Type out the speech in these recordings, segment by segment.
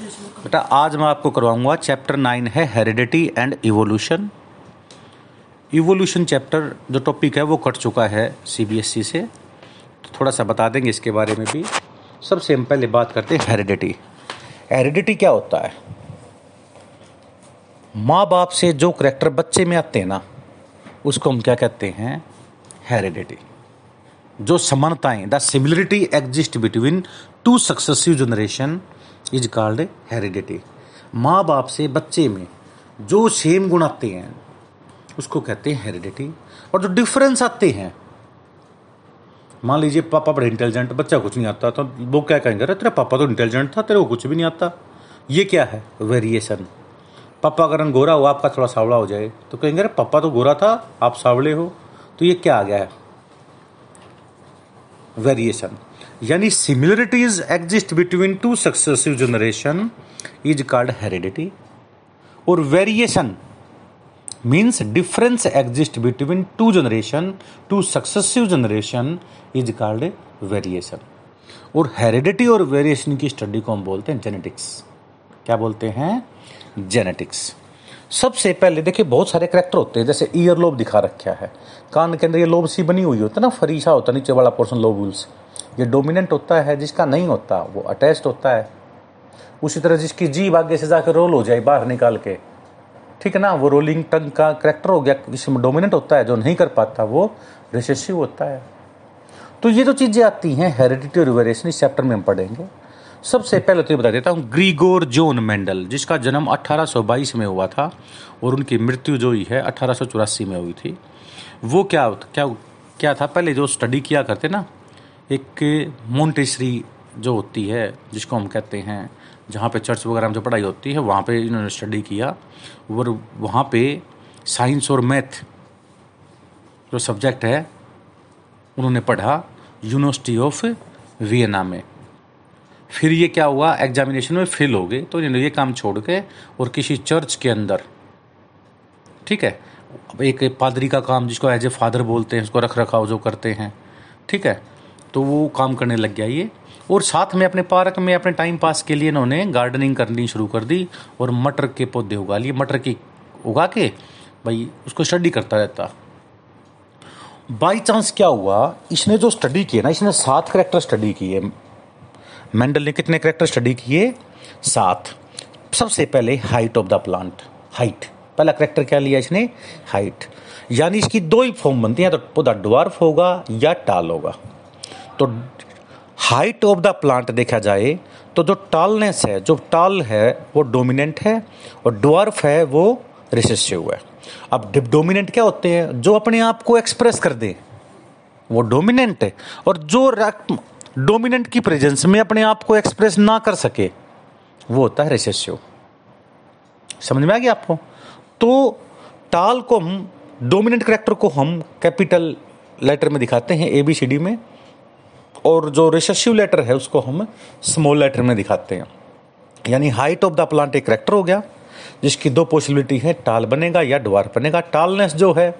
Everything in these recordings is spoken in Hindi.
बेटा, आज मैं आपको करवाऊँगा चैप्टर नाइन है heredity and evolution evolution chapter जो टॉपिक है वो कट चुका है सीबीएसई से। तो थोड़ा सा बता देंगे इसके बारे में भी। सबसे हम पहले बात करते हैं हेरिडिटी हेरिडिटी क्या होता है? माँ बाप से जो करेक्टर बच्चे में आते हैं ना, उसको हम क्या कहते हैं? हेरिडिटी जो समानताएँ the similarity exist between two successive generation is called heredity. माँ बाप से बच्चे में जो सेम गुण आते हैं, उसको कहते हैं हेरिडिटी। और जो डिफरेंस आते हैं, मान लीजिए पापा बड़े इंटेलिजेंट बच्चा कुछ नहीं आता तो वो क्या कहेंगे, अरे, तेरा पापा तो इंटेलिजेंट था, तेरे को कुछ भी नहीं आता। ये क्या है? वेरिएशन पापा अगर गोरा हो, आपका थोड़ा सावला हो जाए तो कहेंगे, अरे, पापा तो गोरा था, आप सावले हो। तो ये क्या आ गया है? वेरिएशन यानी similarities exist between two successive generation is called heredity और variation means difference exist between two generation two successive generation is called variation और हेरिडिटी और वेरिएशन की स्टडी को हम बोलते हैं जेनेटिक्स क्या बोलते हैं? जेनेटिक्स सबसे पहले देखिए, बहुत सारे करेक्टर होते हैं, जैसे ईयर लोब दिखा रखा है। कान के अंदर ये लोब सी बनी हुई होती है ना, फरीसा होता नीचे वाला पोर्सन लोबुल्स ये डोमिनेंट होता है, जिसका नहीं होता, वो अटैच्ड होता है। उसी तरह जिसकी जीभ आगे से जाकर रोल हो जाए, बाहर निकाल के। ठीक है ना? वो रोलिंग टंग का करेक्टर हो गया जिसमें डोमिनेंट होता है, जो नहीं कर पाता, वो रिसेसिव होता है। तो ये जो चीज़ें आती हैं हेरिडिटी और वेरिएशन इस चैप्टर में हम पढ़ेंगे। सबसे पहले तो ये बता देता हूँ ग्रीगोर जोन मेंडल जिसका जन्म 1822 में हुआ था, और उनकी मृत्यु जो ही है, अठारह में हुई थी। वो क्या क्या क्या था? पहले जो स्टडी किया करते ना एक मोन्टेसरी जो होती है, जिसको हम कहते हैं, जहाँ पे चर्च वगैरह में जो पढ़ाई होती है, वहाँ पे इन्होंने स्टडी किया। और वहाँ पे साइंस और मैथ जो सब्जेक्ट है, उन्होंने पढ़ा यूनिवर्सिटी ऑफ़ वियना में। फिर ये क्या हुआ, एग्जामिनेशन में फेल हो गए तो इन्होंने ये काम छोड़ के और किसी चर्च के अंदर, ठीक है एक पादरी का काम जिसको एज ए फादर बोलते हैं, उसको रख रखाव जो करते हैं, ठीक है तो वो काम करने लग गया ये। और साथ में अपने पार्क में, अपने टाइम पास के लिए इन्होंने गार्डनिंग करनी शुरू कर दी और मटर के पौधे उगा लिए। मटर की उगा के भाई उसको स्टडी करता रहता। बाई चांस क्या हुआ? इसने जो स्टडी किए ना, इसने सात करेक्टर स्टडी किए। मेंडल ने कितने करेक्टर स्टडी किए? सात। सबसे पहले height of the plant height पहला करेक्टर क्या लिया इसने? हाइट यानी इसकी दो ही फॉर्म बनती हैं तो पौधा ड्वार्फ होगा या टाल होगा। तो हाइट ऑफ़ द प्लांट देखा जाए तो जो टालनेस है, जो टाल है, वो डोमिनेंट है और ड्वार्फ है, वो रिसेसिव है। अब डोमिनेंट क्या होते हैं? जो अपने आप को एक्सप्रेस कर दे, वो डोमिनेंट है। और जो डोमिनेंट की प्रेजेंस में अपने आप को एक्सप्रेस ना कर सके, वो होता है रिसेसिव समझ में आ गया आपको? तो टाल को हम डोमिनेंट करेक्टर को हम कैपिटल लेटर में दिखाते हैं ए बी सी डी में। और जो रिसेसिव लेटर है, उसको हम स्मॉल लेटर में दिखाते हैं। यानी हाइट ऑफ़ द प्लांट एक करेक्टर हो गया, जिसकी दो पॉसिबिलिटी है, टाल बनेगा या डवार्फ बनेगा। टालनेस जो है,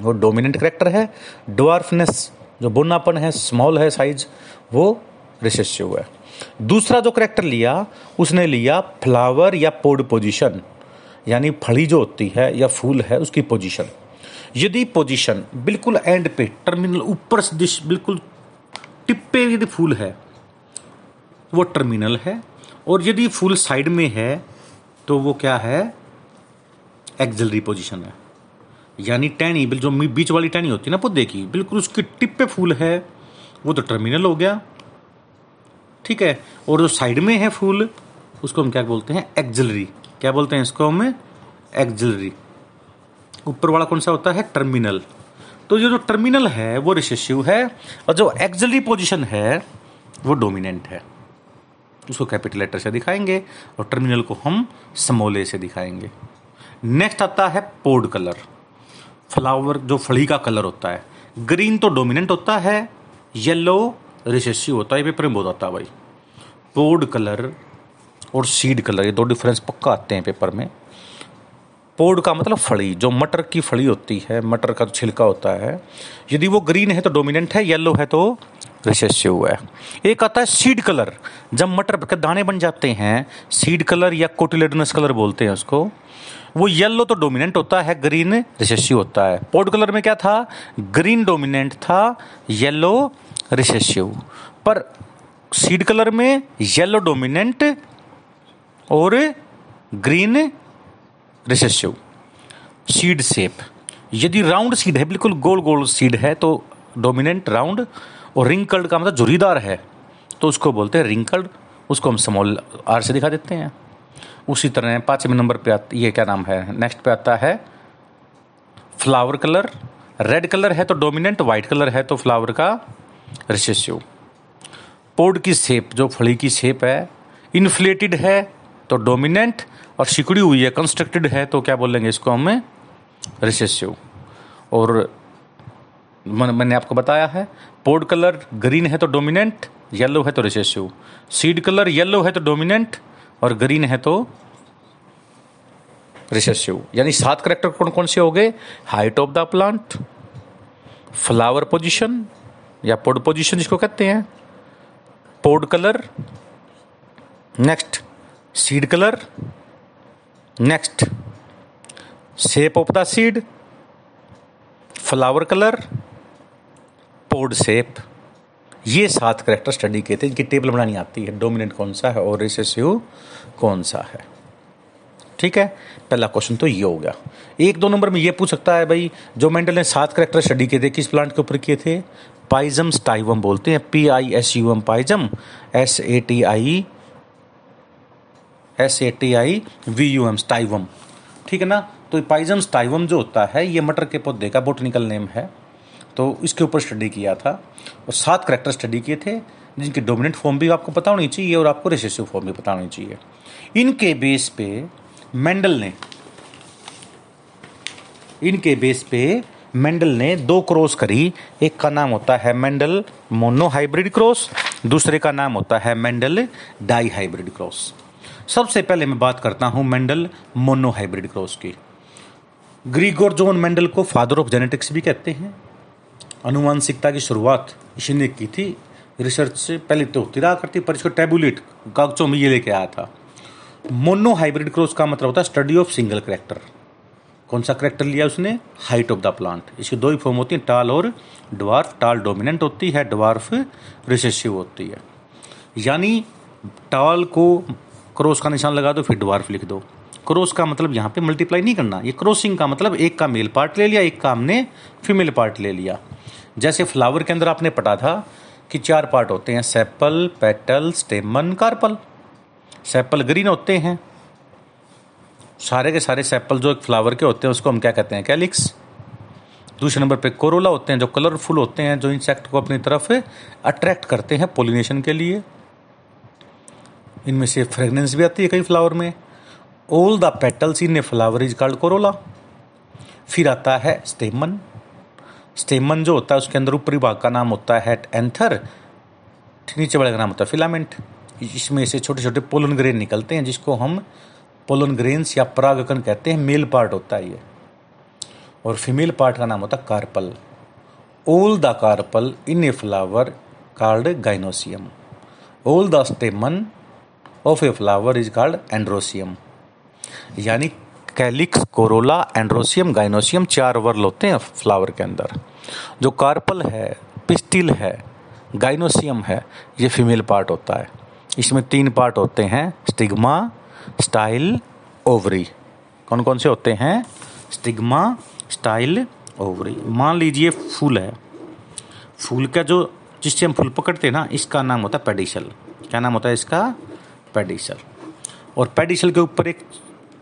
वो डोमिनेंट करेक्टर है। डवार्फनेस जो बुनापन है स्मॉल है साइज़ वो रिसेसिव है। दूसरा जो करेक्टर लिया, उसने लिया फ्लावर या पोड पोजीशन यानी फड़ी जो होती है या फूल है, उसकी पोजीशन यदि पोजीशन बिल्कुल एंड पे टर्मिनल ऊपर से बिल्कुल टिप पे यदि फूल है, वो टर्मिनल है, और यदि फूल साइड में है तो वो क्या है? एक्जलरी पोजीशन है। यानी टहनी जो बीच वाली टहनी होती है ना पौधे की, बिल्कुल उसकी टिप पे फूल है, वो तो टर्मिनल हो गया। ठीक है? और जो साइड में है फूल, उसको हम क्या बोलते हैं? एक्जलरी क्या बोलते हैं इसको हम? एक्जलरी ऊपर वाला कौन सा होता है? टर्मिनल। तो ये जो टर्मिनल है, वो रिसेसिव है और जो एक्जलरी पोजिशन है, वो डोमिनेंट है। उसको कैपिटल लेटर से दिखाएँगे और टर्मिनल को हम समोले से दिखाएँगे। नेक्स्ट आता है पोड कलर फ्लावर जो फली का कलर होता है। ग्रीन तो डोमिनेंट होता है येलो रिसेसिव होता है। ये पेपर में बहुत आता है भाई। पोड कलर और सीड कलर ये दो डिफरेंस पक्का आते हैं पेपर में। पोड का मतलब फली, जो मटर की फली होती है, मटर का छिलका होता है, यदि वो ग्रीन है तो डोमिनेंट है, येलो है तो रिसेसिव है। एक आता है सीड कलर, जब मटर के दाने बन जाते हैं, सीड कलर या कोटिलेडनस कलर बोलते हैं उसको, वो येलो तो डोमिनेंट होता है, ग्रीन रिसेसिव होता है। पोड कलर में क्या था? ग्रीन डोमिनेंट था, येलो रिसेसिव। पर सीड कलर में येलो डोमिनेंट और ग्रीन रिसेसिव। सीड शेप यदि राउंड सीड है, बिल्कुल गोल गोल सीड है तो डोमिनेंट राउंड और रिंकल्ड का मतलब जुरीदार है तो उसको बोलते हैं रिंकल्ड। उसको हम समोल आर से दिखा देते हैं। उसी तरह पाँचवें नंबर पे आता, ये क्या नाम है? नेक्स्ट पे आता है फ्लावर कलर। रेड कलर है तो डोमिनेंट वाइट कलर है तो फ्लावर का रिसेसिव। पोड की शेप जो फड़ी की शेप है, इन्फ्लेटेड है तो डोमिनेंट और सिकुड़ी हुई है कंस्ट्रक्टेड है तो क्या बोलेंगे इसको हमें? रिसेसिव और मैंने आपको बताया है पोड कलर ग्रीन है तो डोमिनेंट येलो है तो रिसेसिव सीड कलर येलो है तो डोमिनेंट और ग्रीन है तो रिसेसिव यानी सात करेक्टर कौन कौन से हो गए? Height of the plant flower position या पोड पोजीशन जिसको कहते हैं। Pod colour next seed colour next shape of the seed flower colour pod shape ये सात करेक्टर स्टडी के थे, इनकी टेबल बनानी आती है। डोमिनेंट कौन सा है और रिसेसिव कौन सा है? ठीक है? पहला क्वेश्चन तो ये हो गया। एक दो नंबर में ये पूछ सकता है भाई, जो मेंडल ने सात करेक्टर स्टडी किए थे, किस प्लांट के ऊपर किए थे? पाइजम स्टाइवम बोलते हैं। P I S U M pisum S A T I S A T I V U M sativum ठीक है ना? तो पाइजम स्टाइवम जो होता है, ये मटर के पौधे का बोटनिकल नेम है। तो इसके ऊपर स्टडी किया था और सात करेक्टर स्टडी किए थे, जिनकी डोमिनेंट फॉर्म भी आपको पता होनी चाहिए और आपको रेसेसिव फॉर्म भी पता होनी चाहिए। इनके बेस पे मेंडल ने, इनके बेस पे मेंडल ने दो क्रॉस करी। एक का नाम होता है मेंडल मोनो हाइब्रिड क्रॉस दूसरे का नाम होता है मेंडल डाई हाइब्रिड क्रॉस सबसे पहले मैं बात करता हूँ मेंडल मोनो हाइब्रिड क्रॉस की। ग्रीगोर जोन मेंडल को फादर ऑफ़ जेनेटिक्स भी कहते हैं। अनुवांशिकता की शुरुआत इसी ने की थी। रिसर्च से पहले तो होती रहा करती, पर इसको टेबुलेट कागजों में ये लेके आया था। मोनो हाइब्रिड क्रॉस का मतलब होता है स्टडी ऑफ़ सिंगल करेक्टर। कौन सा करेक्टर लिया उसने? Height of the plant. इसकी दो ही फॉर्म होती है, टाल और डवार्फ। टाल डोमिनेंट होती है, डवार्फ रिसेसिव होती है। यानी टाल को क्रॉस का निशान लगा दो, फिर डवार्फ लिख दो। क्रॉस का मतलब यहाँ पे मल्टीप्लाई नहीं करना। ये क्रॉसिंग का मतलब एक का मेल पार्ट ले लिया, एक का हमने फीमेल पार्ट ले लिया। जैसे फ्लावर के अंदर आपने पढ़ा था कि चार पार्ट होते हैं sepal petal stamen carpel sepal green होते हैं। सारे के सारे सेपल जो एक फ्लावर के होते हैं, उसको हम क्या कहते हैं? कैलिक्स दूसरे नंबर पे कोरोला होते हैं, जो कलरफुल होते हैं, जो इंसेक्ट को अपनी तरफ़ अट्रैक्ट करते हैं पोलिनेशन के लिए। इनमें से फ्रेगनेंस भी आती है कई फ्लावर में। All the petals in a flower is called corolla फिर आता है स्टेमन स्टेमन जो होता है, उसके अंदर ऊपरी भाग का नाम होता है एंथर नीचे वाले का नाम होता है फिलामेंट इसमें से छोटे छोटे पोलन ग्रेन निकलते हैं, जिसको हम पोलन ग्रेन्स या परागकन कहते हैं। मेल पार्ट होता है ये। और फीमेल पार्ट का नाम होता है carpel all the carpel in a flower called gynoecium all the stamen of a flower is called androecium यानी कैलिक्स, कोरोला एंड्रोसियम गाइनोसियम चार वर्ल होते हैं फ्लावर के अंदर। जो कार्पल है पिस्टिल है गाइनोसियम है, ये फीमेल पार्ट होता है। इसमें तीन पार्ट होते हैं स्टिग्मा स्टाइल ओवरी कौन कौन से होते हैं? स्टिग्मा स्टाइल ओवरी मान लीजिए फूल है। फूल का जो, जिससे हम फूल पकड़ते हैं ना, इसका नाम होता है पेडिशल। क्या नाम होता है इसका? पेडिशल। और पेडिशल के ऊपर एक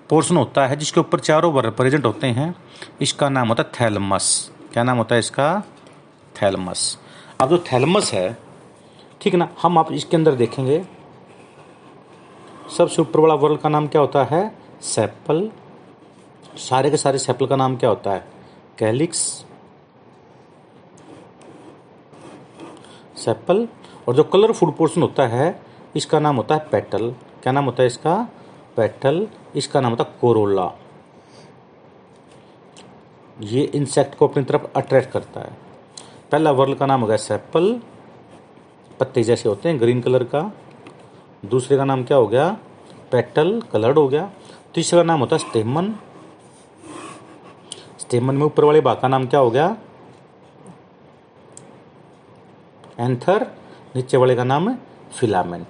पोर्शन होता है जिसके ऊपर चारों वर्ग प्रेजेंट होते हैं। इसका नाम होता है थैलमस। क्या नाम होता है इसका? थैलमस। अब जो थैलमस है, ठीक है ना, हम आप इसके अंदर देखेंगे। सबसे ऊपर वाला वर्ल का नाम क्या होता है? सेपल। सारे के सारे सेपल का नाम क्या होता है? कैलिक्स। सेपल। और जो कलरफुल पोर्शन होता है इसका नाम होता है पेटल। क्या नाम होता है इसका? पेटल। इसका नाम होता है कोरोला। ये इंसेक्ट को अपनी तरफ़ अट्रैक्ट करता है। पहला वर्ल का नाम हो गया सेपल पत्ते जैसे होते हैं ग्रीन कलर का। दूसरे का नाम क्या हो गया? पेटल कलर्ड हो गया। तीसरा नाम होता है स्टेमन स्टेमन में ऊपर वाले भाग का नाम क्या हो गया? एंथर नीचे वाले का नाम फिलामेंट।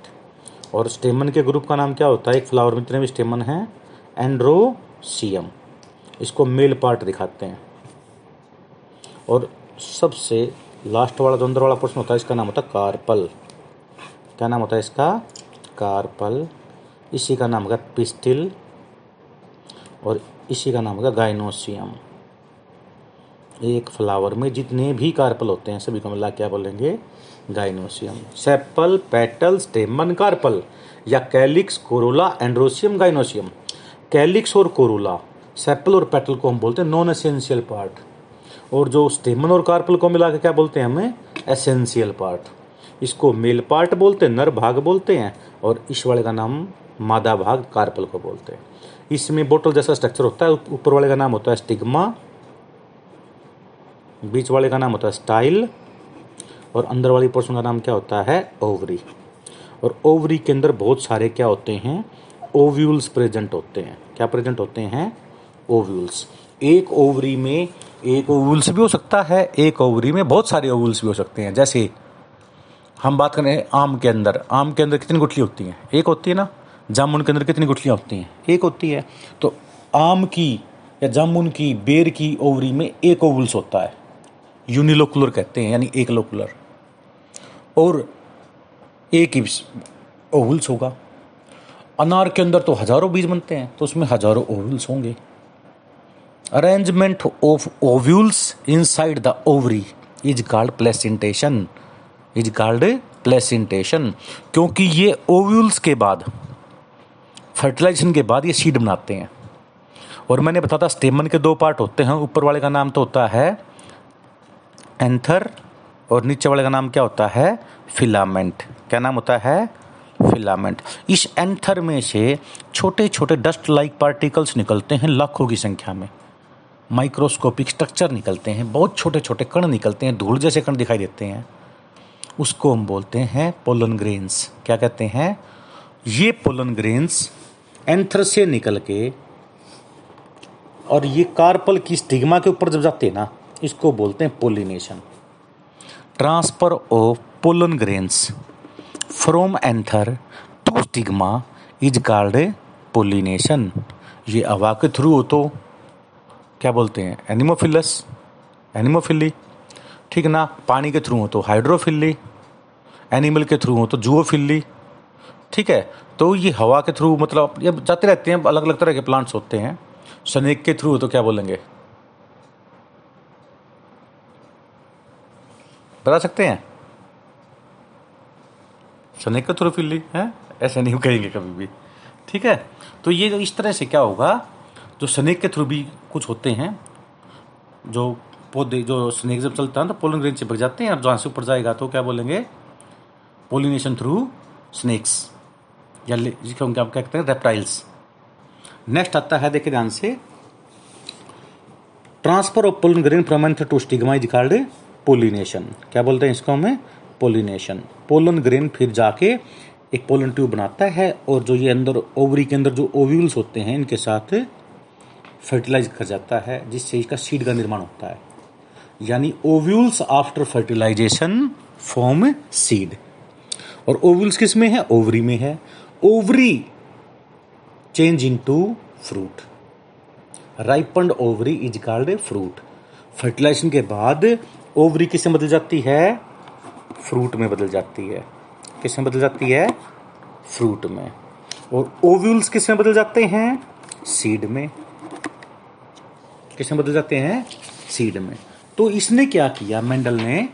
और स्टेमन के ग्रुप का नाम क्या होता है? एक फ्लावर में जितने भी स्टेमन हैं, एंड्रोसियम। इसको मेल पार्ट दिखाते हैं। और सबसे लास्ट वाला जो अंदर वाला प्रश्न होता है, इसका नाम होता है कार्पल। क्या नाम होता है इसका? कार्पल। इसी का नाम होगा पिस्टिल। और इसी का नाम होगा गाइनोसियम। एक फ्लावर में जितने भी कार्पल होते हैं, सभी को मिला क्या बोलेंगे? Gynoecium sepal petal stamen carpel या calyx corolla androecium gynoecium calyx और कोरोला सेपल और पेटल को हम बोलते हैं नॉन एसेंशियल पार्ट और जो स्टेमन और कार्पल को मिला के क्या बोलते हैं हमें? एसेंशियल पार्ट इसको मेल पार्ट बोलते हैं, नर भाग बोलते हैं, और इस वाले का नाम मादा भाग कार्पल को बोलते हैं। इसमें बोटल जैसा स्ट्रक्चर होता है ऊपर वाले का नाम होता है स्टिग्मा बीच वाले का नाम होता है स्टाइल, और अंदर वाली पोर्शन का नाम क्या होता है? ओवरी। और ओवरी के अंदर बहुत सारे क्या होते हैं? ओव्यूल्स प्रेजेंट होते हैं। क्या प्रेजेंट होते हैं? ओव्यूल्स। एक ओवरी में एक ओव्यूल्स भी हो सकता है, एक ओवरी में बहुत सारे ओव्यूल्स भी हो सकते हैं। जैसे हम बात करें आम के अंदर। आम के अंदर कितनी गुठली होती हैं? एक होती है ना? जामुन के अंदर कितनी गुठलियाँ होती हैं? एक होती है। तो आम की या जामुन की, बेर की ओवरी में एक ओवल्स होता है। यूनिलोकुलर कहते हैं, यानी एक लोकुलर और एक ही ओवुल्स होगा। अनार के अंदर तो हज़ारों बीज बनते हैं तो उसमें हज़ारों ओवुल्स होंगे। Arrangement of ovules inside the ovary is called placentation is called placentation क्योंकि ये ओव्यूल्स के बाद फर्टिलाइजेशन के बाद ये सीड बनाते हैं। और मैंने बताया था स्टेमन के दो पार्ट होते हैं, ऊपर वाले का नाम तो होता है एंथर और नीचे वाले का नाम क्या होता है? फिलामेंट। क्या नाम होता है? फिलामेंट। इस एंथर में से छोटे छोटे डस्ट लाइक पार्टिकल्स निकलते हैं लाखों की संख्या में। माइक्रोस्कोपिक स्ट्रक्चर निकलते हैं, बहुत छोटे छोटे कण निकलते हैं, धूल जैसे कण दिखाई देते हैं। उसको हम बोलते हैं पोलन ग्रेन्स। क्या कहते हैं? ये पोलन ग्रेन्स एंथर से निकल के और ये कार्पल की स्टिग्मा के ऊपर जब जाते हैं ना इसको बोलते हैं pollination transfer of pollen grains from anther to stigma is called pollination ये हवा के थ्रू हो तो क्या बोलते हैं? एनिमोफिलस एनिमोफिली ठीक ना? पानी के थ्रू हो तो हाइड्रोफिली एनिमल के थ्रू हो तो जूओफिली ठीक है? तो ये हवा के थ्रू मतलब ये जाते रहते हैं अलग अलग तरह के प्लांट्स होते हैं। स्नेक के थ्रू हो तो क्या बोलेंगे? बता सकते हैं? स्नेक के थ्रू फिल्ली है? ऐसे नहीं कहेंगे कभी भी। ठीक है? तो ये इस तरह से क्या होगा, जो स्नेक के थ्रू भी कुछ होते हैं, जो पौधे, जो स्नेक जब चलता है तो पोलन ग्रेन चिपक जाते हैं और जहाँ से ऊपर जाएगा तो क्या बोलेंगे? पोलिनेशन थ्रू स्नेक्स या जिसको हम क्या कहते हैं रेप्टाइल्स नेक्स्ट आता है, देखिए ध्यान से। Transfer of pollen grain from anther to stigma is called pollination क्या बोलते हैं इसको हमें? पोलिनेशन पोलन ग्रेन फिर जाके एक पोलन ट्यूब बनाता है और जो ये अंदर ओवरी के अंदर जो ओव्यूल्स होते हैं, इनके साथ फर्टिलाइज कर जाता है, जिससे इसका सीड का निर्माण होता है। यानी ovules after fertilization form seed और ओव्यूल्स किसमें है? ओवरी में है। Ovary change into fruit ripened ovary is called fruit fertilization के बाद ओवरी किसमें बदल जाती है? फ्रूट में बदल जाती है। किसमें बदल जाती है? फ्रूट में। और ओव्यूल्स किसमें बदल जाते हैं? सीड में। किसमें बदल जाते हैं? सीड में। तो इसने क्या किया? मेंडल ने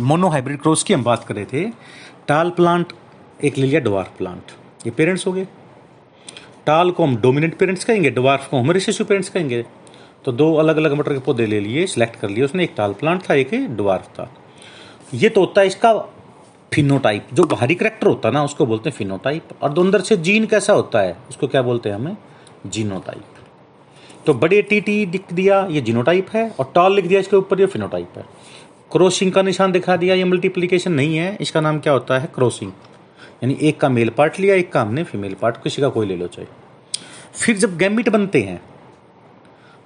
मोनोहाइब्रिड क्रॉस की हम बात कर रहे थे। टाल प्लांट, एक ले लिया डवार्फ प्लांट। ये पेरेंट्स हो गए। टाल को हम डोमिनेंट पेरेंट्स कहेंगे, डवार्फ को हम रिसेसिव पेरेंट्स कहेंगे। तो दो अलग अलग मटर के पौधे ले लिए सिलेक्ट कर लिए उसमें एक टाल प्लांट था, एक डवार्फ था। ये तो होता है इसका फिनोटाइप जो बाहरी करेक्टर होता है ना, उसको बोलते हैं फिनोटाइप और दो अंदर से जीन कैसा होता है, उसको क्या बोलते हैं हमें? जीनोटाइप तो बड़े टी टी लिख दिया, ये जीनोटाइप है, और टॉल लिख दिया, इसके ऊपर ये फिनोटाइप है। क्रॉसिंग का निशान दिखा दिया, ये मल्टीप्लीकेशन नहीं है, इसका नाम क्या होता है? क्रॉसिंग यानी एक का मेल पार्ट लिया, एक का हमने फीमेल पार्ट किसी का कोई ले लो चाहिए फिर जब गैमिट बनते हैं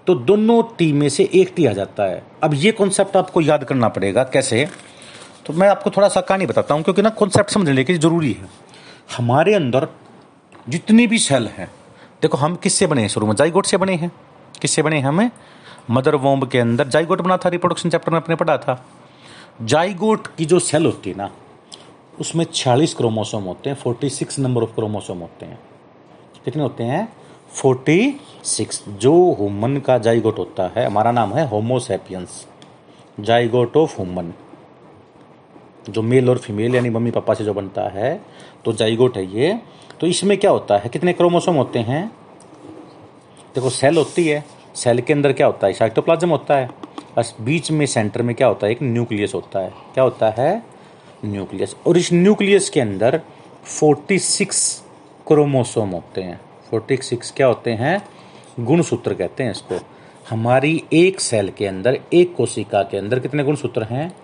तो दोनों टी में से एक टी आ जाता है। अब ये कॉन्सेप्ट आपको याद करना पड़ेगा, कैसे? तो मैं आपको थोड़ा सा कहानी बताता हूँ, क्योंकि ना कॉन्सेप्ट समझने के ज़रूरी है। हमारे अंदर जितनी भी सेल हैं, देखो हम किससे बने हैं? शुरू में जाइगोट से बने हैं। किससे बने हैं हमें? मदर वोम्ब के अंदर जाइगोट बना था रिप्रोडक्शन चैप्टर में अपने पढ़ा था। जाइगोट की जो सेल होती है ना, उसमें छियालीस क्रोमोसोम होते हैं forty six number of chromosome होते हैं। कितने होते हैं? फोर्टी सिक्स, जो हुमन का जाइगोट होता है, हमारा नाम है homo sapiens zygote of human, जो मेल और फीमेल, यानी मम्मी पापा से जो बनता है तो जाइगोट है ये। तो इसमें क्या होता है? कितने क्रोमोसोम होते हैं? देखो, सेल होती है। सेल के अंदर क्या होता है? साइटोप्लाज्म होता है। बस बीच में, सेंटर में क्या होता है? एक न्यूक्लियस होता है। क्या होता है? न्यूक्लियस। और इस न्यूक्लियस के अंदर 46 क्रोमोसोम होते हैं। 46 क्या होते हैं? गुणसूत्र कहते हैं इसको। हमारी एक सेल के अंदर, एक कोशिका के अंदर कितने गुणसूत्र हैं?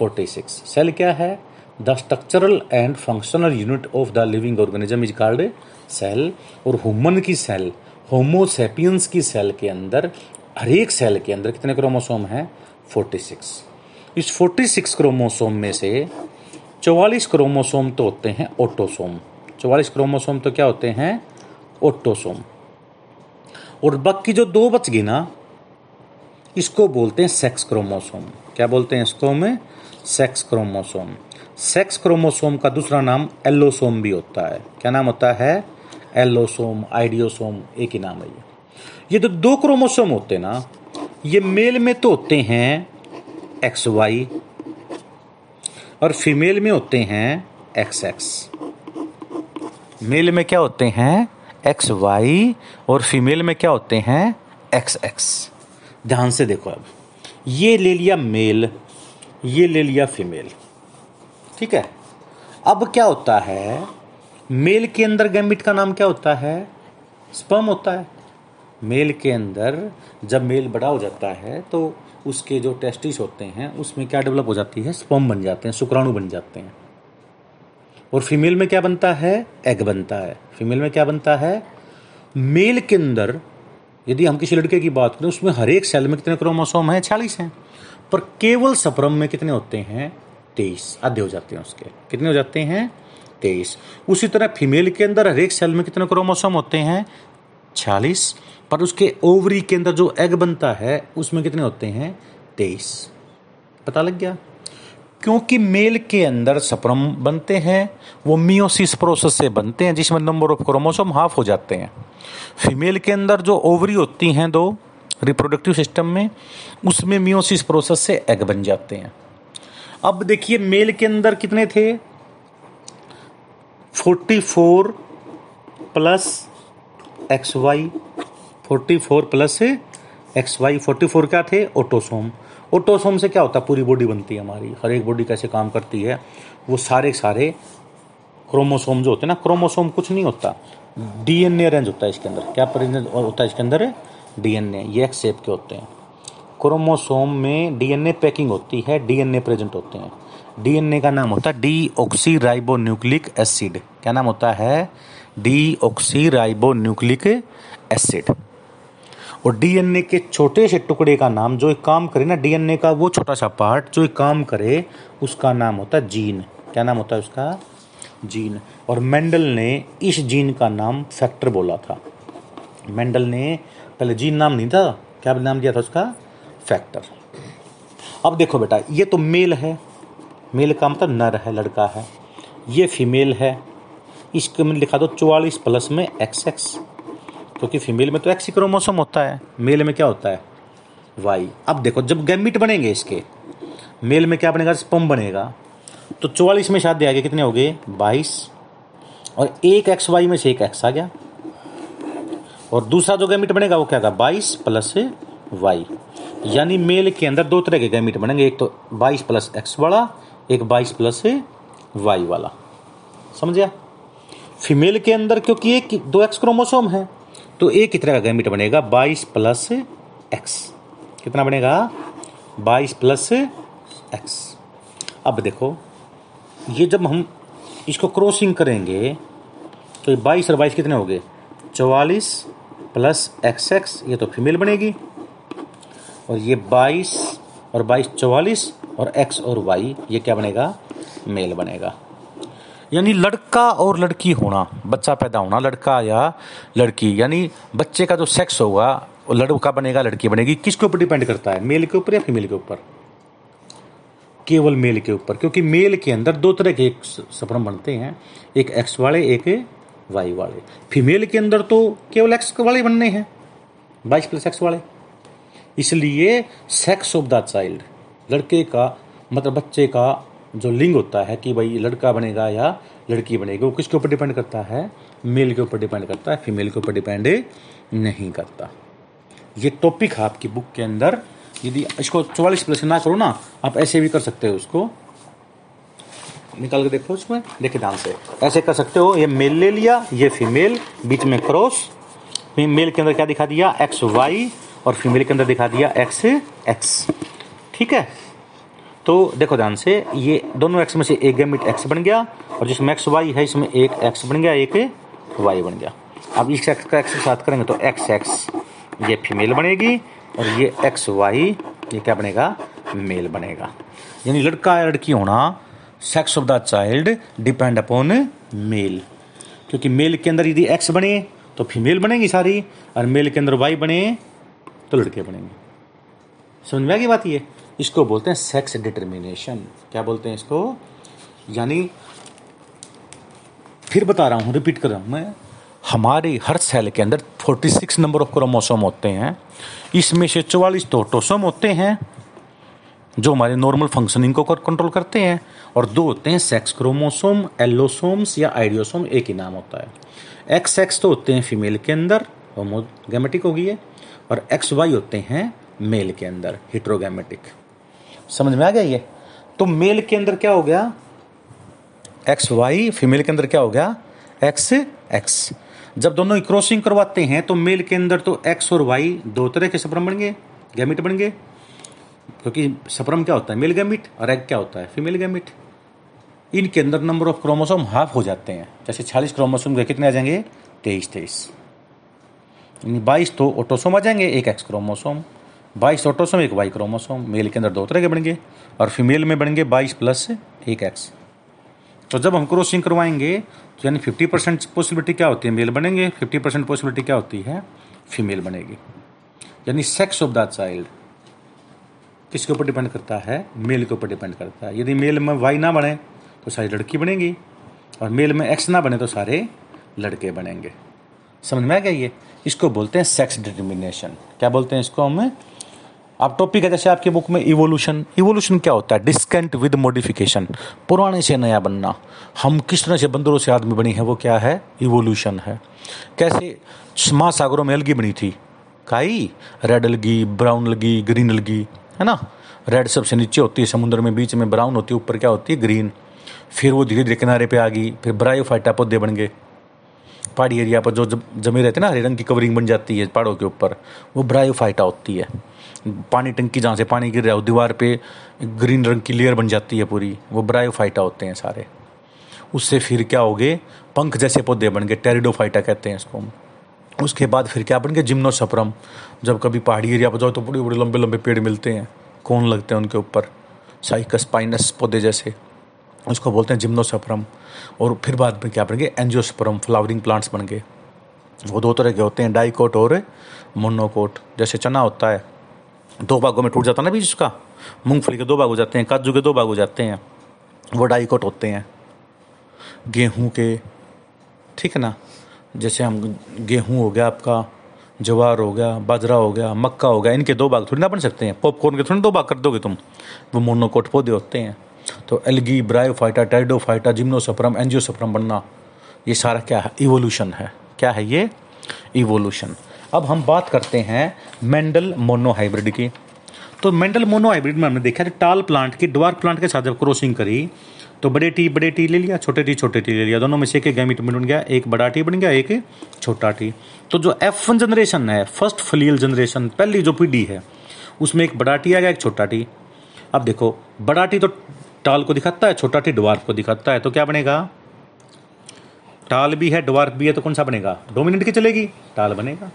46 सेल क्या है? The structural and functional unit of the living organism is called cell. और ह्यूमन की सेल होमोसेपियंस की सेल के अंदर, हर एक सेल के अंदर कितने क्रोमोसोम हैं? 46 इस 46 क्रोमोसोम में से 44 क्रोमोसोम तो होते हैं ऑटोसोम। 44 क्रोमोसोम तो क्या होते हैं? ऑटोसोम और बाकी जो दो बच गई ना, इसको बोलते हैं सेक्स क्रोमोसोम। क्या बोलते हैं इसको में सेक्स क्रोमोसोम। सेक्स क्रोमोसोम का दूसरा नाम एलोसोम भी होता है। क्या नाम होता है? एलोसोम आइडियोसोम, एक ही नाम है ये। ये तो दो क्रोमोसोम होते हैं ना, ये मेल में तो होते हैं एक्स वाई, और फीमेल में होते हैं एक्स एक्स। मेल में क्या होते हैं? एक्स वाई और फीमेल में क्या होते हैं? एक्स एक्स ध्यान से देखो अब। ये ले लिया मेल ये ले लिया फीमेल ठीक है? अब क्या होता है? मेल के अंदर गैमिट का नाम क्या होता है? स्पर्म होता है। मेल के अंदर जब मेल बड़ा हो जाता है तो उसके जो टेस्टिस होते हैं, उसमें क्या डेवलप हो जाती है? स्पर्म बन जाते हैं, शुक्राणु बन जाते हैं। और फीमेल में क्या बनता है? एग बनता है। फीमेल में क्या बनता है? मेल के अंदर, यदि हम किसी लड़के की बात करें, उसमें हर एक सेल में कितने क्रोमोसोम हैं? छियालीस हैं। पर केवल सप्रम में कितने होते हैं? तेईस। आधे हो जाते हैं उसके। कितने हो जाते हैं? तेईस। उसी तरह फीमेल के अंदर हर एक सेल में कितने क्रोमोसोम होते हैं? छियालीस। पर उसके ओवरी के अंदर जो एग बनता है, उसमें कितने होते हैं? तेईस। पता लग गया? क्योंकि मेल के अंदर सप्रम बनते हैं, वो मियोसिस प्रोसेस से बनते हैं, जिसमें नंबर ऑफ़ क्रोमोसोम हाफ़ हो जाते हैं। फीमेल के अंदर जो ओवरी होती हैं दो, रिप्रोडक्टिव सिस्टम में, उसमें मियोसिस प्रोसेस से एग बन जाते हैं। अब देखिए, मेल के अंदर कितने थे? 44 plus X Y, forty four plus X Y, forty four क्या थे? ऑटोसोम। ऑटोसोम से क्या होता है? पूरी बॉडी बनती है हमारी। हर एक बॉडी कैसे काम करती है, वो सारे सारे क्रोमोसोम जो होते हैं ना, क्रोमोसोम कुछ नहीं होता। डीएनए अरेंज होता है इसके अंदर। क्या अरेंज होता है इसके अंदर? डीएनए। ये एक शेप के होते हैं। क्रोमोसोम में डीएनए पैकिंग होती है, डीएनए प्रेजेंट होते हैं। डीएनए का नाम होता है deoxyribonucleic acid. क्या नाम होता है? Deoxyribonucleic acid. और डीएनए के छोटे से टुकड़े का नाम जो एक काम करे ना, डीएनए का वो छोटा सा पार्ट जो एक काम करे, उसका नाम होता है जीन। क्या नाम होता है उसका? जीन। और मेंडल ने इस जीन का नाम फैक्टर बोला था। मेंडल ने, पहले जीन नाम नहीं था, क्या नाम दिया था उसका? फैक्टर। अब देखो बेटा, ये तो मेल है। मेल का मतलब नर है, लड़का है। ये फीमेल है। इसके में लिखा दो चौवालीस प्लस में एक्स एक्स क्योंकि फीमेल में तो एक्स क्रोमोसोम होता है। मेल में क्या होता है? वाई अब देखो, जब गैमिट बनेंगे इसके मेल में क्या बनेगा? स्पम बनेगा। तो चौवालीस में शादी आ गए कितने हो गए? बाईस। और एक एक्स वाई में से एक एक्स आ गया। और दूसरा जो गैमिट बनेगा, वो क्या था बाईस प्लस वाई यानी मेल के अंदर दो तरह के गैमिट बनेंगे। एक तो बाईस प्लस एक्स वाला, एक बाईस प्लस वाई वाला। समझ गया? फीमेल के अंदर, क्योंकि एक, दो एक्स क्रोमोसोम है। तो एक कितने का गैमिट बनेगा? बाईस प्लस एक्स कितना बनेगा? बाईस प्लस एक्स अब देखो, ये जब हम इसको क्रॉसिंग करेंगे तो ये बाईस और बाईस कितने हो गए? चवालीस प्लस एक्स एक्स ये तो फीमेल बनेगी। और ये बाईस और बाईस चवालीस और एक्स और वाई ये क्या बनेगा? मेल बनेगा। यानी लड़का और लड़की होना, बच्चा पैदा होना, लड़का या लड़की, यानी बच्चे का जो सेक्स होगा लड़का बनेगा, लड़की बनेगी, किसके ऊपर डिपेंड करता है? मेल के ऊपर या फीमेल के ऊपर? केवल मेल के ऊपर, क्योंकि मेल के अंदर दो तरह के एक सपरम बनते हैं, एक एक्स वाले, एक वाई वाले। फीमेल के अंदर तो केवल एक्स वाले बनने हैं बाईस प्लस एक्स वाले। इसलिए सेक्स ऑफ़ द चाइल्ड लड़के का मतलब बच्चे का जो लिंग होता है कि भाई लड़का बनेगा या लड़की बनेगी, वो किसके ऊपर डिपेंड करता है? मेल के ऊपर डिपेंड करता है, फीमेल के ऊपर डिपेंड नहीं करता। ये टॉपिक है आपकी बुक के अंदर। यदि इसको चौवालीस प्लस ना करो ना, आप ऐसे भी कर सकते हो उसको। निकाल के देखो उसमें, देखिए ध्यान से। ऐसे कर सकते हो, ये मेल ले लिया, ये फीमेल बीच में क्रॉस मेल के अंदर क्या दिखा दिया? एक्स वाई और फीमेल के अंदर दिखा दिया एक्स एक्स ठीक है? तो देखो ध्यान से, ये दोनों एक्स में से एक गैमिट एक्स बन गया और जिसमें एक्स वाई है, इसमें एक एक्स बन गया, एक वाई बन गया। अब इस एक्स का एक्स के साथ करेंगे तो एक्स एक्स ये फीमेल बनेगी और ये एक्स वाई ये क्या बनेगा? मेल बनेगा। यानी लड़का या लड़की होना sex of the child depend upon male क्योंकि मेल के अंदर यदि एक्स बने तो फीमेल बनेगी सारी, और मेल के अंदर वाई बने तो लड़के बनेंगे। समझ में आ गई बात ये? इसको बोलते हैं सेक्स डिटर्मिनेशन क्या बोलते हैं इसको? यानी, फिर बता रहा हूँ रिपीट कर रहा हूँ मैं। हमारे हर सेल के अंदर 46 नंबर ऑफ़ क्रोमोसोम होते हैं। इसमें से चौवालीस तो ऑटोसोम होते हैं, जो हमारे नॉर्मल फंक्शनिंग को कंट्रोल करते हैं। और दो होते हैं सेक्स क्रोमोसोम एलोसोम्स या आइडियोसोम एक ही नाम होता है। एक्स एक्स तो होते हैं फीमेल के अंदर होमोगेमेटिक होगी है। और एक्स वाई होते हैं मेल के अंदर हिट्रोगेमेटिक समझ में आ गया ये? तो मेल के अंदर क्या हो गया? एक्स वाई फीमेल के अंदर क्या हो गया? एक्स एक्स जब दोनों क्रॉसिंग करवाते हैं तो मेल के अंदर तो एक्स और वाई दो तरह के सप्रम बन गए। गैमिट बन गए। क्योंकि सप्रम क्या होता है? मेल गैमिट और एग क्या होता है? फीमेल गैमिट इनके अंदर नंबर ऑफ़ क्रोमोसोम हाफ़ हो जाते हैं। जैसे छियालीस क्रोमोसोम के कितने आ जाएँगे? तेईस तेईस। यानी बाईस तो ऑटोसोम आ जाएँगे, एक एक्स क्रोमोसोम बाईस ऑटोसोम एक वाई क्रोमोसोम मेल के अंदर दो तरह के बनेंगे और फीमेल में बनेंगे बाईस प्लस एक एक्स। तो जब हम क्रॉसिंग करवाएँगे तो यानी फिफ्टी परसेंट पॉसिबिलिटी क्या होती है? मेल बनेंगे। फिफ्टी परसेंट पॉसिबिलिटी क्या होती है? फीमेल बनेगी। यानी सेक्स ऑफ़ द चाइल्ड किसके ऊपर डिपेंड करता है? मेल के ऊपर डिपेंड करता है। यदि मेल में वाई ना बने तो सारी लड़की बनेगी। और मेल में एक्स ना बने तो सारे लड़के बनेंगे। समझ में आ गया ये? इसको बोलते हैं सेक्स डिटर्मिनेशन क्या बोलते हैं इसको हमें? आप टॉपिक है जैसे आपकी बुक में इवोल्यूशन इवोल्यूशन क्या होता है? डिस्केंट विद मॉडिफिकेशन पुराने से नया बनना। हम किस तरह से बंदरों से आदमी बनी है, वो क्या है? इवोल्यूशन है। कैसे? महासागरों में अलगी बनी थी। काई? Red algae brown algae green algae है ना? रेड सबसे नीचे होती है, समुद्र में बीच में ब्राउन होती है, ऊपर क्या होती है? ग्रीन फिर वो धीरे धीरे किनारे पे आ गई, फिर ब्रायोफाइटा पौधे बन गए। पहाड़ी एरिया पर जो जमे रहते हैं ना, हरे रंग की कवरिंग बन जाती है पहाड़ों के ऊपर, वो ब्रायोफाइटा होती है। पानी टंकी जहाँ से पानी गिर रहा है दीवार पे ग्रीन रंग की लेयर बन जाती है पूरी। वो ब्रायोफाइटा होते हैं सारे। उससे फिर क्या हो गए पंख जैसे पौधे बन गए टेरिडोफाइटा कहते हैं इसको हम। उसके बाद फिर क्या बन गए जिम्नोसपरम। जब कभी पहाड़ी एरिया पर जाओ तो बड़े बड़े लंबे लंबे पेड़ मिलते हैं। कौन लगते हैं उनके ऊपर? साइकस पाइनस पौधे जैसे। उसको बोलते हैं जिम्नोसपरम। और फिर बाद में क्या बन गए एंजियोस्परम, फ्लावरिंग प्लांट्स बन गए। वो दो तरह के होते हैं, डाइकोट और मोनोकोट। जैसे चना होता है दो भागों में टूट जाता ना बीज उसका मूंगफली के दो भाग हो जाते हैं, काजू के दो भाग हो जाते हैं वो डाइकोट होते हैं, गेहूँ के, ठीक है ना? जैसे हम गेहूँ हो गया आपका, जवार हो गया, बाजरा हो गया, मक्का हो गया, इनके दो भाग थोड़ी ना बन सकते हैं। पॉपकॉर्न के थोड़ी दो भाग कर दोगे तुम, वो मोनोकोट पौधे होते हैं। तो algae, bryophyta, pteridophyta, gymnosperm, angiosperm बनना, ये सारा क्या है? इवोल्यूशन है। क्या है ये? इवोल्यूशन। अब हम बात करते हैं मेंडल मोनोहाइब्रिड की। तो मेंडल मोनोहाइब्रिड में हमने देखा टाल प्लांट की डवार प्लांट के साथ जब क्रॉसिंग करी तो बड़े टी बड़े टी ले लिया, छोटे टी छोटे टी ले लिया। दोनों में से एक गैमिट बन गया, एक बड़ा टी बन गया, एक छोटा टी। तो जो एफ़ वन जनरेशन है फ़र्स्ट फलील जनरेशन पहली जो पीढ़ी है, उसमें एक बड़ा टी आ गया, एक छोटा टी। अब देखो, बड़ा टी तो टाल को दिखाता है, छोटा टी डवार्फ को दिखाता है तो क्या बनेगा? टाल भी है, डवार्फ भी है तो कौन सा बनेगा? डोमिनेंट की चलेगी, टाल बनेगा।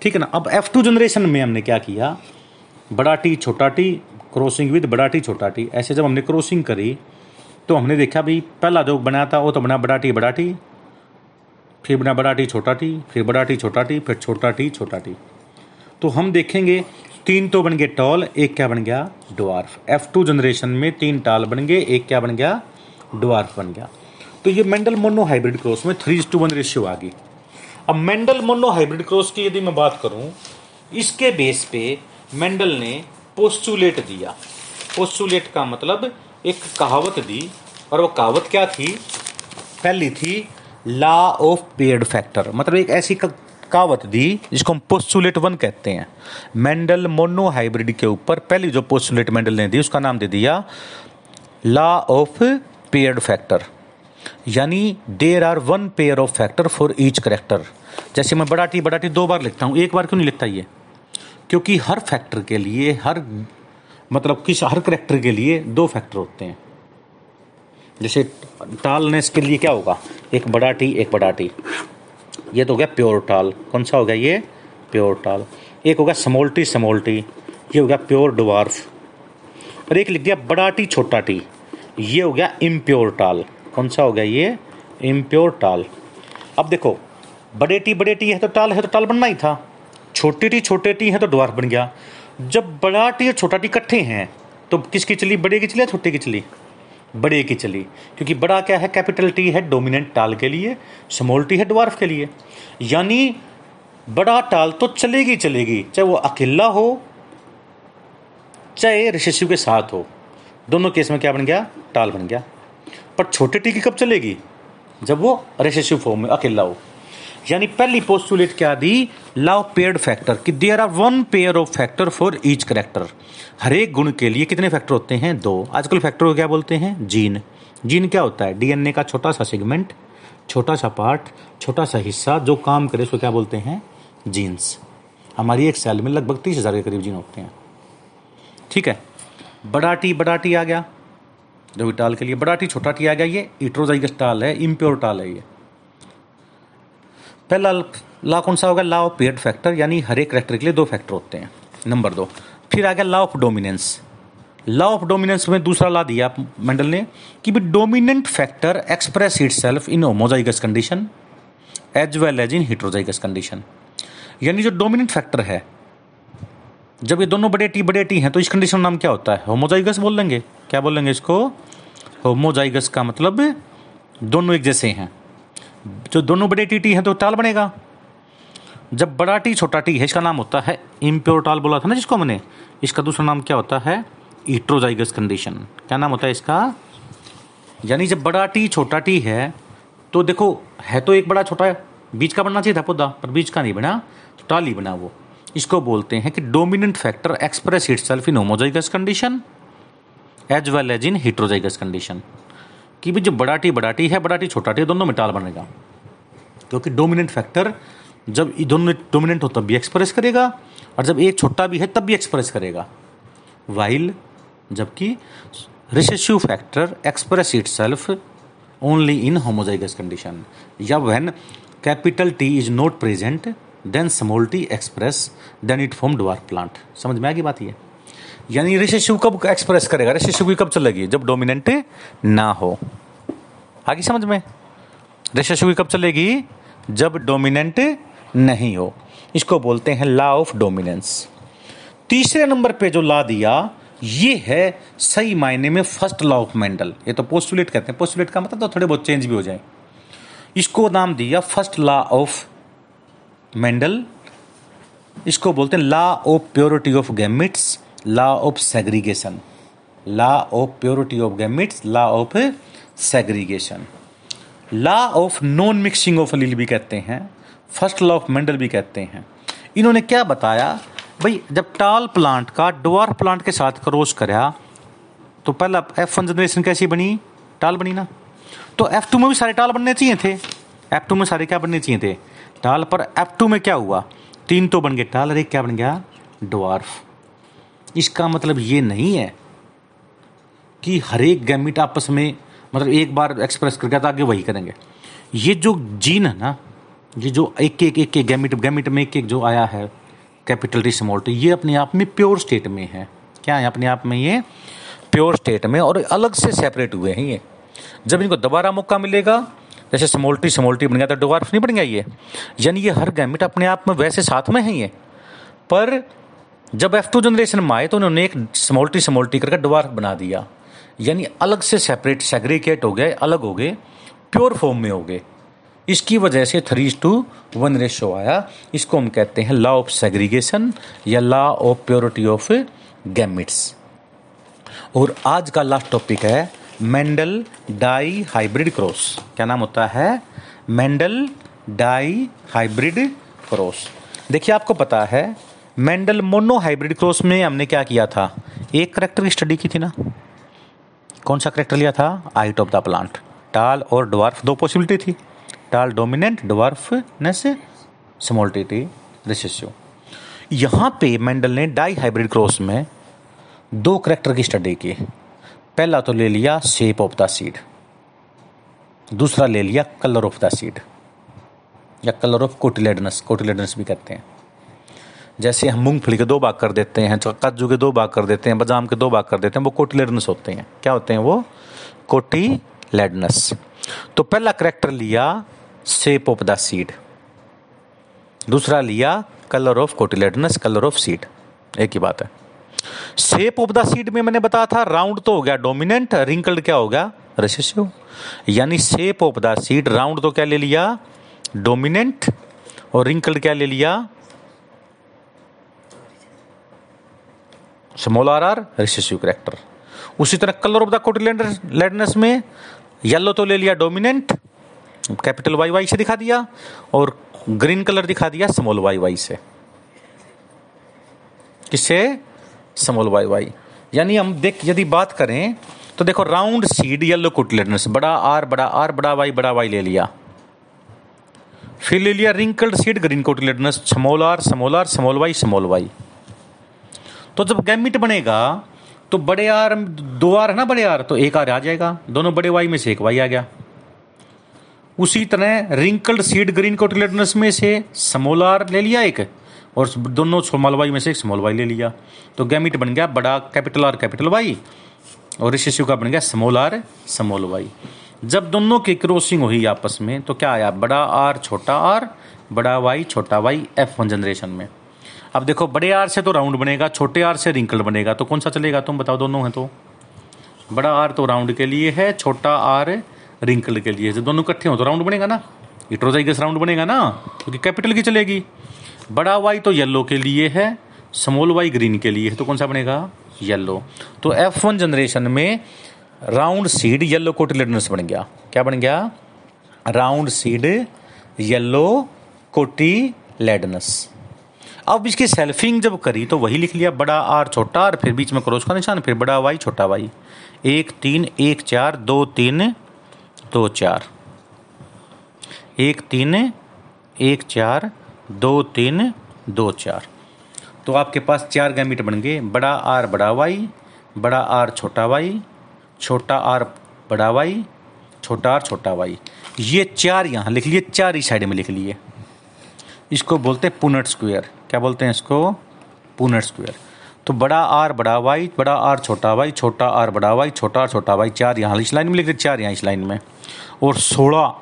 ठीक है ना? अब एफ़ टू जनरेशन में हमने क्या किया? बड़ा टी छोटा टी क्रॉसिंग विद बड़ा टी छोटा टी ऐसे जब हमने क्रॉसिंग करी तो हमने देखा भाई, पहला जो बनाया था, वो तो बना बड़ा टी बड़ा टी फिर बना बड़ा टी छोटा टी फिर बड़ा टी छोटा टी फिर छोटा टी छोटा टी तो हम देखेंगे, तीन तो बन गए टॉल एक क्या बन गया? डवार्फ एफ़ टू जनरेशन में तीन टाल बन गए, एक क्या बन गया? डवार्फ बन गया। तो ये मेंडल मोनो हाइब्रिड क्रॉस में थ्री टू वन रेशियो आ गई। अब मेंडल मोनो हाइब्रिड क्रॉस की यदि मैं बात करूँ, इसके बेस पे मेंडल ने पोस्टुलेट दिया। पोस्टुलेट का मतलब एक कहावत दी, और वो कहावत क्या थी? पहली थी लॉ ऑफ़ पेड फैक्टर मतलब एक ऐसी कहावत दी, जिसको हम पोस्टुलेट वन कहते हैं। मेंडल मोनो हाइब्रिड के ऊपर पहली जो पोस्टुलेट मेंडल ने दी, उसका नाम दे दिया लॉ ऑफ़ पेड फैक्टर यानी there are one pair of factor for each character जैसे मैं बड़ा टी बड़ा टी दो बार लिखता हूँ, एक बार क्यों नहीं लिखता ये? क्योंकि हर फैक्टर के लिए, हर मतलब किस, हर करेक्टर के लिए दो फैक्टर होते हैं। जैसे टालनेस के लिए क्या होगा? एक बड़ा टी, एक बड़ा टी। ये तो हो गया प्योर टाल कौन सा हो गया ये? प्योर टाल एक हो गया स्मॉल टी स्मॉल टी। ये हो गया प्योर डवार्फ और एक लिख दिया बड़ा टी, छोटा टी। ये हो गया इम्प्योर टाल कौन सा हो गया ये? इम्प्योर टाल अब देखो, बड़े टी बड़े टी है तो टाल है तो टाल बनना ही था। छोटे टी छोटे टी है तो डवार्फ बन गया। जब बड़ा टी और छोटा टी इकट्ठे हैं तो किसकी चली? बड़े की चली या छोटे की चली? बड़े की चली। क्योंकि बड़ा क्या है? कैपिटल टी है डोमिनेंट टाल के लिए स्मॉल टी है डवार्फ के लिए। यानी बड़ा टाल तो चलेगी चलेगी, चाहे वो अकेला हो, चाहे रिसेसिव के साथ हो। दोनों केस में क्या बन गया? टाल बन गया। पर छोटे टी की कब चलेगी? जब वो रिसेसिव फॉर्म में अकेला हो। यानी पहली पोस्टुलेट क्या दी? लव पेयर्ड फैक्टर कि there are one pair of factor for each character हर एक गुण के लिए कितने फैक्टर होते हैं? दो। आजकल फैक्टर को क्या बोलते हैं? जीन जीन क्या होता है? डीएनए का छोटा सा सेगमेंट छोटा सा पार्ट छोटा सा हिस्सा जो काम करे, उसको क्या बोलते हैं? जीन्स हमारी एक सेल में लगभग तीस हज़ार के करीब जीन होते हैं। ठीक है? बड़ा टी बड़ा टी आ गया। टाल के लिए बड़ा टी, छोटा टी आ गया, ये इट्रोजाइगस टाल है, इम्प्योर टाल है ये। पहला ला कौन सा होगा? ला ऑफ़ पेड फैक्टर, यानी हर एक करेक्टर के लिए दो फैक्टर होते हैं, नंबर दो। फिर आ गया law of dominance. Law of dominance में दूसरा ला दिया मंडल ने, कि भी dominant factor express itself in homozygous condition, as well as in heterozygous condition. यानी जो डोमिनेंट फैक्टर है जब ये दोनों बड़े टी बड़े टी हैं तो इस कंडीशन नाम क्या होता है? होमोजाइगस बोल लेंगे क्या बोल लेंगे इसको? होमोजाइगस का मतलब दोनों एक जैसे हैं। जो दोनों बड़े टी टी हैं तो टाल बनेगा। जब बड़ा टी, छोटा टी है, इसका नाम होता है इम्प्योर टाल बोला था ना जिसको मैंने इसका दूसरा नाम क्या होता है? इट्रोजाइगस कंडीशन क्या नाम होता है इसका? यानी जब बड़ा टी, छोटा टी है तो देखो, है तो एक बड़ा, छोटा, बीच का बनना चाहिए था पौधा, पर बीच का नहीं बना तो टाल ही बना वो। इसको बोलते हैं कि dominant factor express itself in homozygous condition as well as in heterozygous condition कि भी जो बड़ा टी बड़ा टी है बड़ा टी छोटा टी दोनों में टाल बनेगा। क्योंकि डोमिनेंट फैक्टर जब दोनों डोमिनेंट हो तब भी एक्सप्रेस करेगा और जब एक छोटा भी है तब भी एक्सप्रेस करेगा। वाइल जबकि recessive factor express itself only in homozygous condition या when capital T is not present then small T express then it form dwarf plant समझ में आगे बात ये? यानी रिसेसिव कब एक्सप्रेस करेगा? रिसेसिव की कब चलेगी? जब डोमिनेंट ना हो। आगे समझ में? रिसेसिव की कब चलेगी? जब डोमिनेंट नहीं हो। इसको बोलते हैं लॉ ऑफ़ डोमिनेंस तीसरे नंबर पे जो ला दिया, ये है सही मायने में फ़र्स्ट लॉ ऑफ़ मेंडल ये तो पोस्टुलेट कहते हैं। पोस्टुलेट का मतलब तो थोड़े बहुत चेंज भी हो जाए। इसको नाम दिया फ़र्स्ट लॉ ऑफ़ मेंडल, इसको बोलते हैं law of purity of gametes law of segregation law of purity of gametes law of segregation law of non mixing of allele भी कहते हैं फ़र्स्ट लॉ ऑफ़ मेंडल भी कहते हैं। इन्होंने क्या बताया? भाई, जब टाल प्लांट का डोर प्लांट के साथ क्रॉस कराया तो पहला एफ़ वन जनरेशन कैसी बनी? टाल बनी ना। तो एफ़ टू में भी सारे टाल बनने चाहिए थे। एफ़ टू में सारे क्या बनने चाहिए थे? टाल पर एफ़ टू में क्या हुआ? तीन तो बन गए टाल, और एक क्या बन गया? डवार्फ इसका मतलब ये नहीं है कि हर एक गैमिट आपस में मतलब एक बार एक्सप्रेस करके तो आगे वही करेंगे। ये जो जीन है ना, ये जो एक एक एक एक गैमिट गैमिट में एक एक जो आया है कैपिटल टी स्मॉल टी ये अपने आप में प्योर स्टेट में है। क्या है अपने आप में ये? प्योर स्टेट में, और अलग से सेपरेट हुए हैं ये। जब इनको दोबारा मौका मिलेगा जैसे स्मॉल टी स्मॉल टी बन गया तो डोवार्फ नहीं बन गया ये। यानी ये हर गैमिट अपने आप में वैसे साथ में है ये। पर जब एफ़ टू जनरेशन में आए तो उन्होंने एक समोल्टी समोल्टी करके डोवार्फ बना दिया। यानी अलग से सेपरेट सेग्रीकेट हो गए, अलग हो गए प्योर फॉर्म में हो गए। इसकी वजह से थ्री टू वन रेशो आया। इसको हम कहते हैं लॉ ऑफ़ सेग्रीगेशन या law of purity of gametes और आज का लास्ट टॉपिक है मेंडल डाई हाइब्रिड क्रॉस। क्या नाम होता है? Mendel dihybrid cross. देखिए, आपको पता है, मेंडल मोनो हाइब्रिड क्रॉस में हमने क्या किया था? एक करेक्टर की स्टडी की थी ना। कौन सा करेक्टर लिया था? आइट ऑफ़ द प्लांट टाल और डवार्फ दो पॉसिबिलिटी थी। टाल डोमिनेंट डवार्फनेस स्मॉल्टिटी रिसेसिव यहाँ पे मेंडल ने डाई हाइब्रिड क्रॉस में दो करेक्टर की स्टडी की। पहला तो ले लिया शेप ऑफ़ द सीड दूसरा ले लिया कलर ऑफ़ द सीड या कलर ऑफ़ कोटिलेडनस कोटिलेडनस भी कहते हैं। जैसे हम मूंगफली के दो भाग कर देते हैं काजू के दो भाग कर देते हैं, बादाम के दो भाग कर देते हैं, वो कोटिलेडनस होते हैं। क्या होते हैं वो? कोटिलेडनस तो पहला करेक्टर लिया शेप ऑफ़ द सीड दूसरा लिया colour of cotyledons colour of seed एक ही बात है। शेप ऑफ़ द सीड में मैंने बताया था राउंड तो हो गया डोमिनेंट रिंकल्ड क्या हो गया? रेसेसिव यानी shape of the seed round तो क्या ले लिया? डोमिनेंट और रिंकल्ड क्या ले लिया? Small R R recessive character उसी तरह कलर ऑफ़ द कोटिलेडनस में येलो तो ले लिया डोमिनेंट कैपिटल वाई वाई से दिखा दिया और ग्रीन कलर दिखा दिया स्मॉल वाई वाई से। किससे? Small Y Y. यानी हम देख, यदि बात करें तो देखो, राउंड सीड येलो कोटिलेडनस बड़ा आर बड़ा आर, बड़ा वाई बड़ा वाई ले लिया। फिर ले लिया wrinkled seed green cotyledons small R small R, small Y small Y. तो जब गैमिट बनेगा तो बड़े आर, दो आर है ना बड़े आर तो एक आर आ जाएगा। दोनों बड़े वाई में से एक वाई आ गया। उसी तरह रिंकल्ड सीड ग्रीन कोटिलेडनस में से स्मॉल आर ले लिया एक। और दोनों स्मॉल वाई में से एक स्मॉल वाई ले लिया। तो गैमिट बन गया बड़ा कैपिटल आर कैपिटल वाई, और रिसेसिव का बन गया स्मॉल आर स्मॉल वाई। जब दोनों की क्रॉसिंग हुई आपस में तो क्या आया? बड़ा आर छोटा आर, बड़ा वाई छोटा वाई एफ़ वन जनरेशन में। अब देखो, बड़े आर से तो राउंड बनेगा, छोटे आर से रिंकल बनेगा तो कौन सा चलेगा? तुम बताओ, दोनों हैं तो। बड़ा आर तो राउंड के लिए है, छोटा आर रिंकल के लिए जब दोनों इकट्ठे हो तो राउंड बनेगा ना? इट्रोजाइगस राउंड बनेगा ना? क्योंकि कैपिटल की चलेगी। बड़ा वाई तो येलो के लिए है स्मॉल वाई ग्रीन के लिए है तो कौन सा बनेगा? येलो तो एफ़ वन जनरेशन में राउंड सीड येलो कोटिलेडनस बन गया। क्या बन गया? राउंड सीड येलो कोटिलेडनस अब इसकी सेल्फिंग जब करी तो वही लिख लिया, बड़ा आर छोटा आर फिर बीच में क्रॉस का निशान, फिर बड़ा वाई छोटा वाई एक, तीन, एक, चार, दो, तीन, दो, चार. एक, तीन, एक, चार दो तीन, दो चार। तो आपके पास चार गैमिट बन गए। बड़ा आर, बड़ा वाई, बड़ा आर, छोटा वाई, छोटा आर, बड़ा वाई, छोटा आर, छोटा वाई। ये चार यहाँ लिख लिए, चार ही साइड में लिख लिए। इसको बोलते हैं पुनट स्क्वायर। क्या बोलते हैं इसको? Punnett square. तो बड़ा आर, बड़ा वाई, बड़ा आर, छोटा वाई, छोटा आर, बड़ा वाई, छोटा आर, छोटा वाई, चार यहाँ इस लाइन में लिख दिए चार यहाँ इस लाइन में। और सोलह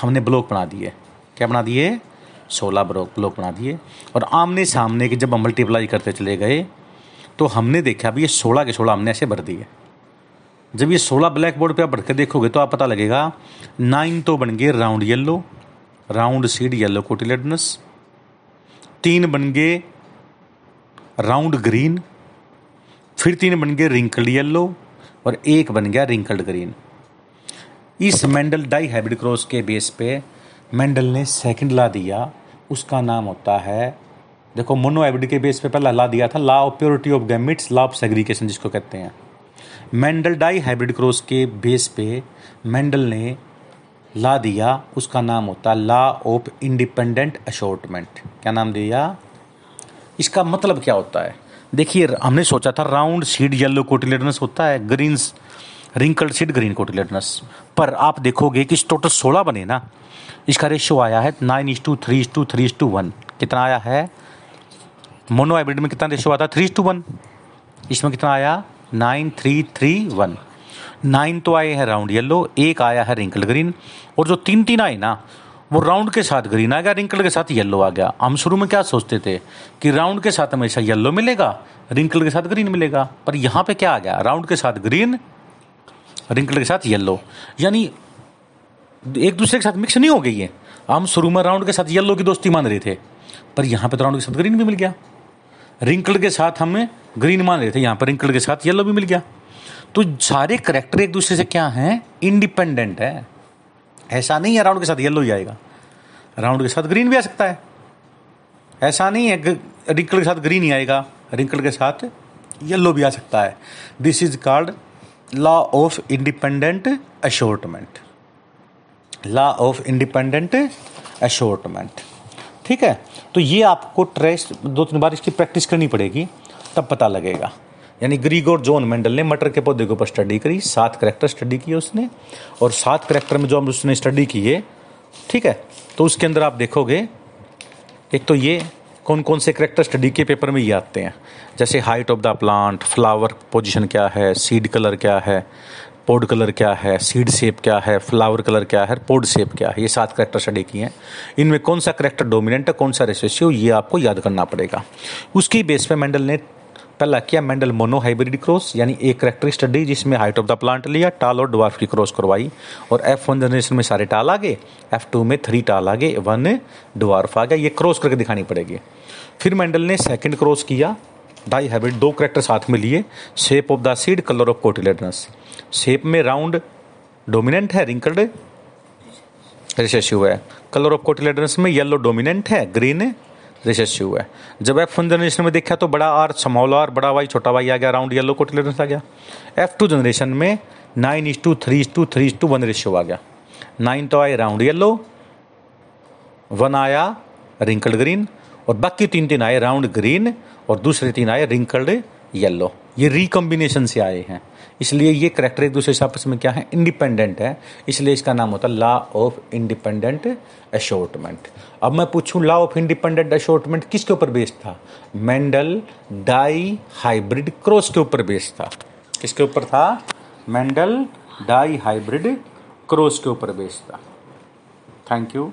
हमने ब्लॉक बना दिए। क्या बना दिए? सोलह ब्लॉक बना दिए। और आमने सामने के जब हम मल्टीप्लाई करते चले गए तो हमने देखा अभी ये सोलह के सोलह हमने ऐसे भर दिए। जब ये सोलह ब्लैक बोर्ड पर आप भर के देखोगे तो आप पता लगेगा नाइन तो बन गए round yellow round seed yellow cotyledons तीन बन गए राउंड ग्रीन फिर तीन बन गए रिंकल्ड येलो और एक बन गया रिंकल्ड ग्रीन इस मेंडल डाई हाइब्रिड क्रॉस के बेस पे मेंडल ने सेकंड ला दिया। उसका नाम होता है, देखो मोनो हाइब्रिड के बेस पे पहला ला दिया था, law of purity of gametes law of segregation जिसको कहते हैं। मेंडल डाई हाइब्रिड क्रॉस के बेस पे मेंडल ने ला दिया, उसका नाम होता है लॉ ऑफ़ इंडिपेंडेंट अशोर्टमेंट क्या नाम दिया? इसका मतलब क्या होता है? देखिए, हमने सोचा था राउंड सीड येलो कोटिलेडनस होता है green wrinkled seed green cotyledons पर आप देखोगे कि टोटल सोलह बने ना इसका रेशियो आया है nine is to three is to three is to one कितना आया है? मोनो हाइब्रिड में कितना रेशियो आता है? थ्री टू वन इसमें कितना आया? Nine three three one nine तो आए हैं राउंड येलो एक आया है रिंकल ग्रीन और जो तीन तीन आए ना, वो राउंड के साथ ग्रीन आ गया रिंकल के साथ येलो आ गया. हम शुरू में क्या सोचते थे? कि राउंड के साथ हमेशा येलो मिलेगा रिंकल के साथ ग्रीन मिलेगा. पर यहाँ पे क्या आ गया? राउंड के साथ ग्रीन रिंकल के साथ येलो यानी एक दूसरे के साथ मिक्स नहीं हो गई है। हम शुरू में राउंड के साथ येलो की दोस्ती मान रहे थे, पर यहाँ पे तो राउंड के साथ ग्रीन भी मिल गया। रिंकल के साथ हमें ग्रीन मान रहे थे, यहाँ पर रिंकल के साथ येलो भी मिल गया। तो सारे करेक्टर एक दूसरे से क्या हैं? इंडिपेंडेंट है। ऐसा नहीं है राउंड के साथ येलो ही आएगा। राउंड के साथ ग्रीन भी आ सकता है। ऐसा नहीं है रिंकल के साथ ग्रीन ही आएगा रिंकल के साथ येलो भी आ सकता है। This is called law of independent assortment law of independent assortment ठीक है? तो ये आपको ट्रेस, दो तीन बार इसकी प्रैक्टिस करनी पड़ेगी, तब पता लगेगा। यानी ग्रीगोर जॉन मेंडल ने मटर के पौधे के ऊपर स्टडी करी, सात करेक्टर स्टडी किए उसने, और सात करेक्टर में जो हम उसने स्टडी किए, ठीक है? तो उसके अंदर आप देखोगे, एक तो ये कौन कौन से करेक्टर स्टडी के पेपर में ये आते हैं। जैसे height of the plant flower position क्या है सीड कलर क्या है पोड कलर क्या है, सीड शेप क्या है, फ्लावर कलर क्या है पोड शेप क्या है, ये सात करेक्टर स्टडी किए हैं। इनमें कौन सा करेक्टर डोमिनेंट है, कौन सा रेसेसिव ये आपको याद करना पड़ेगा। उसकी बेस पे मेंडल ने पहला किया मेंडल मोनो हाइब्रिड क्रॉस यानी एक करेक्टर स्टडी जिसमें हाइट ऑफ़ द प्लांट लिया टाल और डवार्फ की क्रॉस करवाई, और एफ़ वन जनरेशन में सारे टाल आ गए एफ़ टू में थ्री टाल आ गए वन डवार्फ आ गया, ये क्रॉस करके दिखानी पड़ेगी। फिर मेंडल ने सेकंड क्रॉस किया डाई हाइब्रिड दो करेक्टर साथ में लिए shape of the seed colour of cotyledons shape में राउंड डोमिनेंट है रिंकल्ड रिसेसिव है. कलर ऑफ़ कोटिलेडनस में येलो डोमिनेंट है ग्रीन रिसेसिव है. जब एफ़ वन जनरेशन में देखा तो बड़ा आर स्मॉल आर बड़ा वाई छोटा वाई आ गया राउंड येलो कोटिलेडनस आ गया. एफ़ टू जनरेशन में nine is to three is to three is to one ratio आ गया. नाइन तो आए राउंड येलो वन आया रिंकल्ड ग्रीन और बाकी तीन तीन आए राउंड ग्रीन और दूसरे तीन आए रिंकल्ड येलो ये रिकॉम्बिनेशन से आए हैं. इसलिए ये करेक्टर एक दूसरे से आपस में क्या है? इंडिपेंडेंट है। इसलिए इसका नाम होता है लॉ ऑफ़ इंडिपेंडेंट अशोर्टमेंट अब मैं पूछूँ लॉ ऑफ़ इंडिपेंडेंट अशोर्टमेंट किसके ऊपर बेस्ड था? मेंडल डाई हाइब्रिड क्रॉस के ऊपर बेस्ड था। किसके ऊपर था? मेंडल डाई हाइब्रिड क्रॉस के ऊपर बेस्ड था। Thank you